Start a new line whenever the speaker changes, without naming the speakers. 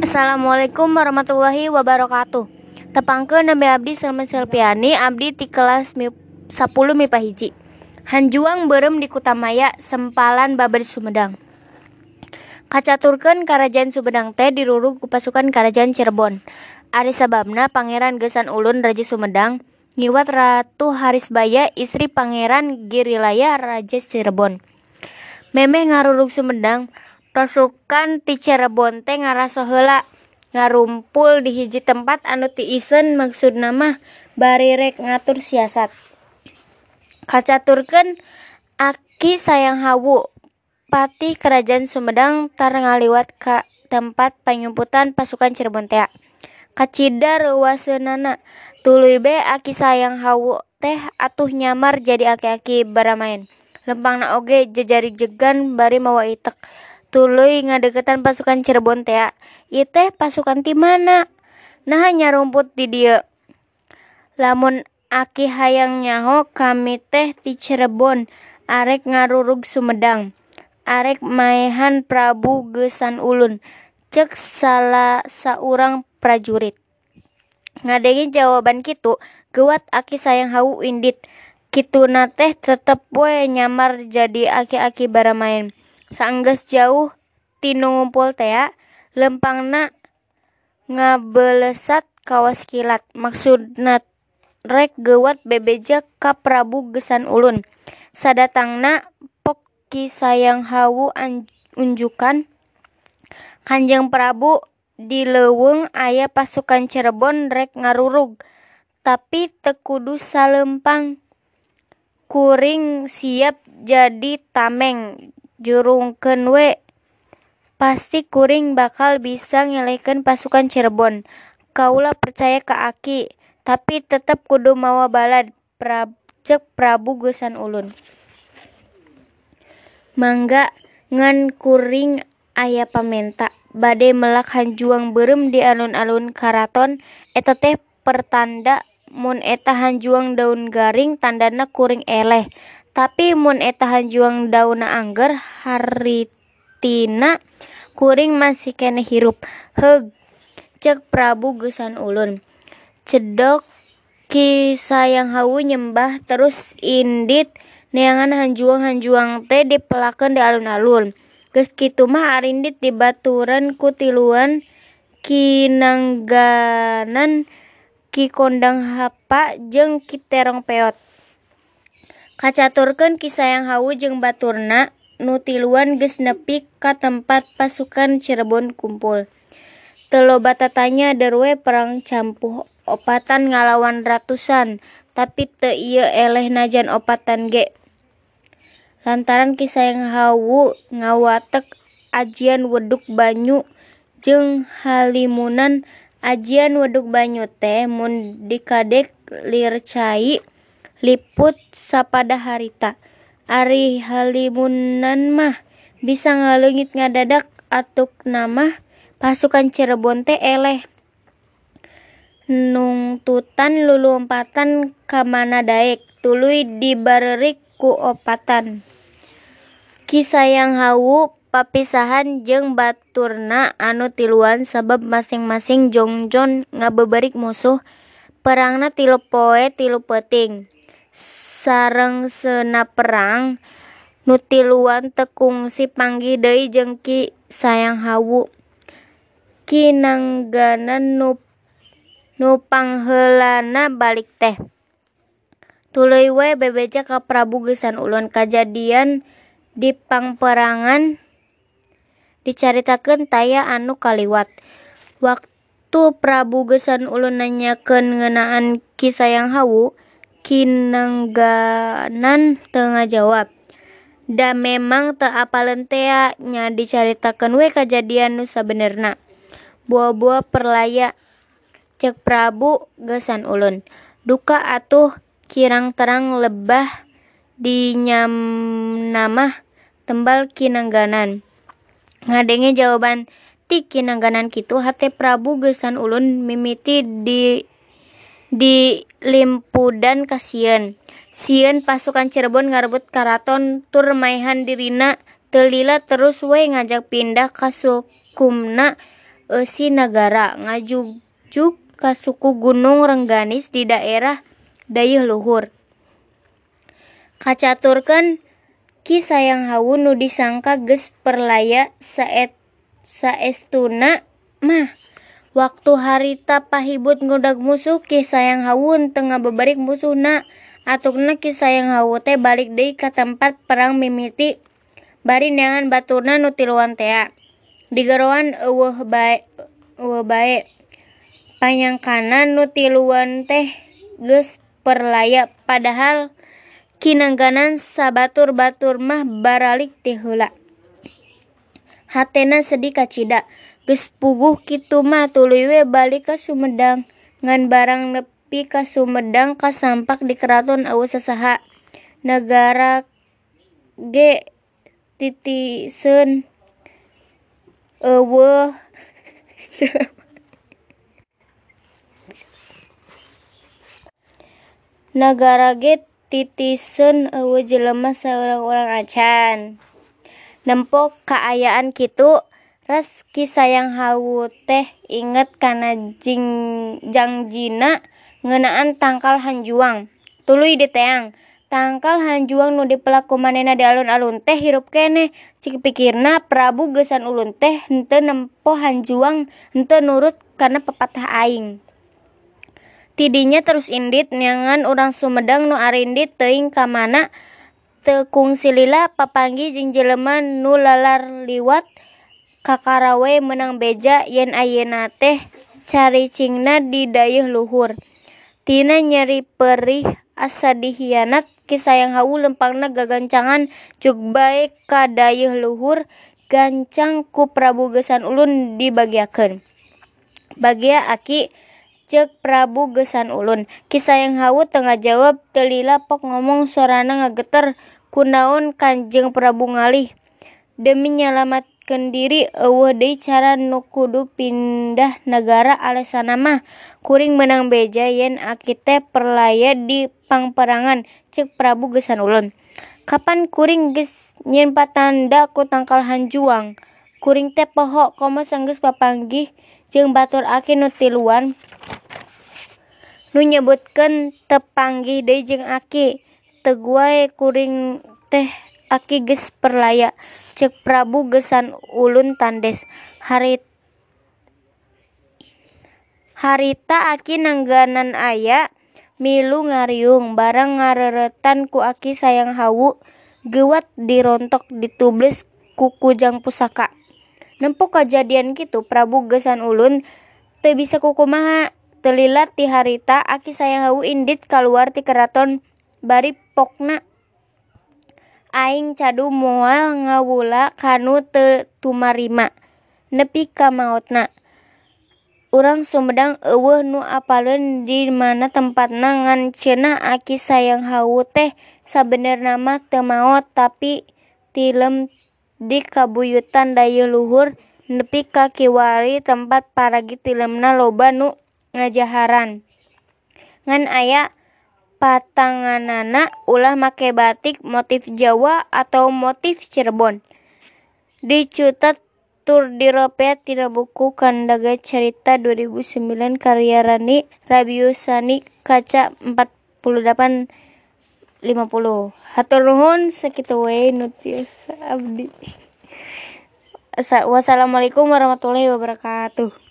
Assalamualaikum warahmatullahi wabarakatuh. Tepangke Nabi Abdi Salman Selpiani Abdi ti kelas 10 MIPA hiji. Hanjuang berem di Kutamaya sempalan babad Sumedang. Kacaturkeun Karajaan Sumedang teh dirurug ku pasukan Karajaan Cirebon. Ari sababna Pangeran Gesan Ulun Raja Sumedang ngiwat Ratu Harisbaya istri Pangeran Girilaya Raja Cirebon. Memeh ngarurug Sumedang pasukan ti Cirebon teh ngaraso heula ngarumpul di hiji tempat anu tiisen maksud nama bari rek ngatur siasat. Kacaturkeun Aki Sayang Hawu Pati Kerajaan Sumedang tar ngaliwat ka tempat panyumputan pasukan Cirebon teh. Kacida reuaseunana tuluy be Aki Sayang Hawu teh atuh nyamar jadi aki-aki baramaen. Lempangna oge jejarig jegan bari mawa itek. Tuluy ngadeukeutan pasukan Cirebon teh. Ieu teh pasukan ti mana? Nah rumput di dieu. Lamun Aki hayang nyaho kami teh ti Cirebon arek ngarurug Sumedang. Arek maehan Prabu Geusan Ulun, cek salah saurang prajurit. Ngadengi jawaban kitu, geuat Aki sayang hawu indit. Kituna teh tetep we nyamar jadi aki-aki baramaen. Saenggeus jauh tinu ngumpul tea, lempangna ngabeulesat kawas kilat. Maksudna rek geuwat bebejek ka Prabu Gesan Ulun. Sadatangna pok Ki Sayang Hawu unjukan Kanjeng Prabu di leuweung aya pasukan Cirebon rek ngarurug, tapi teu kudu salempang. Kuring siap jadi tameng, jurungkeun we. Pasti kuring bakal bisa ngelehkeun pasukan Cirebon. Kaula percaya ka Aki, tapi tetep kudu mawa balad. Prab, cek Prabu Geusan Ulun. Mangga ngan kuring aya pamenta. Bade melak hanjuang berem di alun-alun karaton eta teh pertanda mun eta hanjuang daun garing tandana kuring eleh Tapi mun eta hanjuang daunna angger haritina kuring masih keneh hirup. Heug, cek Prabu Geusan Ulun. Cedok Ki Sayang Hawu nyembah terus indit neangan hanjuang-hanjuang teh dipelakeun di alun-alun. Geus kitu mah arindit dibaturan ku tiluan Ki Nangganan, Ki Kondang Hapa jeung Ki Terong Peot. Kacaturkeun kisayang Hawu jeung baturna nu tiluan geus nepi ka tempat pasukan Cirebon kumpul. Teu loba tatanya deurwe perang campuh opatan ngalawan ratusan, tapi teu ieu eleh najan opatan ge. Lantaran kisayang Hawu ngawatek ajian weduk Banyu jeung halimunan ajian weduk Banyu teh mun dikadek lircai liput sapada harita. Ari halimunan mah bisa ngaleungit ngadadak atukna mah pasukan Cirebon teh eleh nungtutan lulumpatan ka mana daek tuluy dibareurik ku opatan. Ki Sayang Hawu papisahan jeung baturna anu tiluan sabab masing-masing jongjon ngabeberik musuh. Perangna tilu poe tilu peuting. Sarengseuna perang, nu tiluan teu kungsi panggih deui jeung Ki Sayang Hawu. Kinanggana nu pangheulana balik teh. Tuluy we bebeja ka Prabu geusan ulun. Kajadian di pangperangan dicaritakeun taya anu kaliwat. Waktu Prabu geusan ulun nanyakeun ngeunaan Ki Sayang Hawu. Ki Nangganan teu ngajawab. Da memang teu apaleun tea nya dicaritakeun we kajadian nu sabenerna. Buah-buah perlaya Cek Prabu Geusan Ulun. Duka atuh kirang terang lebah dinyamna mah tembal Ki Nangganan. Ngadenge jawaban ti Ki Nangganan kitu hate Prabu Geusan Ulun mimiti di di limpudan Kasieun. Sieun pasukan Cirebon ngarebut karaton tur maehan dirina teu lila terus we ngajak pindah ka sukumna eusi nagara ngajujuk ka suku Gunung Rengganis di daerah Dayeuh Luhur. Kacaturkeun Ki sayang hawu nu disangka geus perlaya saet saestuna mah waktu harita pahibut ngudag musuh ki sayang Hawun tengah beberik musuhna atukna ki sayang Hawu teh balik deui ka tempat perang mimiti. Bari neangan baturna nu tiluan tea. Digeroan eueuh bae eueuh bae. Panyangkana nu tiluan teh geus perlaya padahal kinangganan sabatur-batur mah baralik ti heula. Hatena sedih kacida Geus puguh kitu mah tuluy we balik ka Sumedang ngan barang nepi ka Sumedang kasampak di keraton eueuh sasaha nagara ge titiseun euweuh Nagara ge titiseun euweuh jelema saurang-urang acan. Nempo kaayaan kitu. Reski sayang Hawu teh inget kana jangjina ngeunaan tangkal hanjuang. Tuluy diteang. Tangkal hanjuang nu dipelak ku manehna di alun-alun teh hirup keneh. Cik pikirna Prabu geusan ulun teh henteu nempo hanjuang henteu nurut kana pepatah aing. Tidinya terus indit nyangan urang Sumedang nu arindit teuing ka mana teu kungsi lila papanggih jeung jelema nu lalar liwat Kakara we meunang beja yen ayeuna teh caricingna di dayeuh luhur. Tina nyeri perih asa asadihianat kisayang hawu lempangna gagancangan jug bae ka dayeuh luhur gancang ku Prabu Geusan Ulun dibagiakeun bagia aki ceuk Prabu Geusan Ulun. Kisayang Hawu teu ngajawab teu lila pok ngomong sorana ngageter. Kunaon Kanjeng Prabu ngalih. Demi nyalamatan diri eueuh deui cara nu kudu pindah nagara alesana mah. Kuring meunang beja yen aki teh perlaya di pangperangan ceuk Prabu Geusan Ulun. Kapan kuring geus nyieun patanda ku tangkal hanjuang, kuring teh poho komo sanggeus papanggih jeung batur aki nu tiluan. Nu nyebutkeun tepanggih deui jeung aki, teguh wae kuring teh Aki geus perlaya, ceuk Prabu Geusan Ulun tandes. Harita Aki nangganan aya milu ngariung bareng ngareuretan ku Ki Sayang Hawu geuwat dirontok ditubles ku kujang pusaka. Nempo kajadian kitu Prabu Geusan Ulun teu bisa kukumaha. Teu lila ti harita Ki Sayang Hawu indit kaluar ti karaton bari pokna Aing cadu moal ngawula kanu teu tumarima nepi ka maotna. Urang Sumedang eueuh nu apaleun di mana tempatna ngan cenah Aki Sayang Hawu teh sabenerna mah teu maot tapi tilem di kabuyutan dayeuh luhur nepi ka kiwari tempat paragi tilemna loba nu ngajaharan. Ngan aya patanganana ulah make batik motif Jawa atau motif Cirebon. Dicutet tur diropea tina buku Kandaga Carita (2009) karya Rani Rabiusani kaca 4850. Hatur nuhun sakitu wae nu abdi. Wassalamualaikum warahmatullahi wabarakatuh.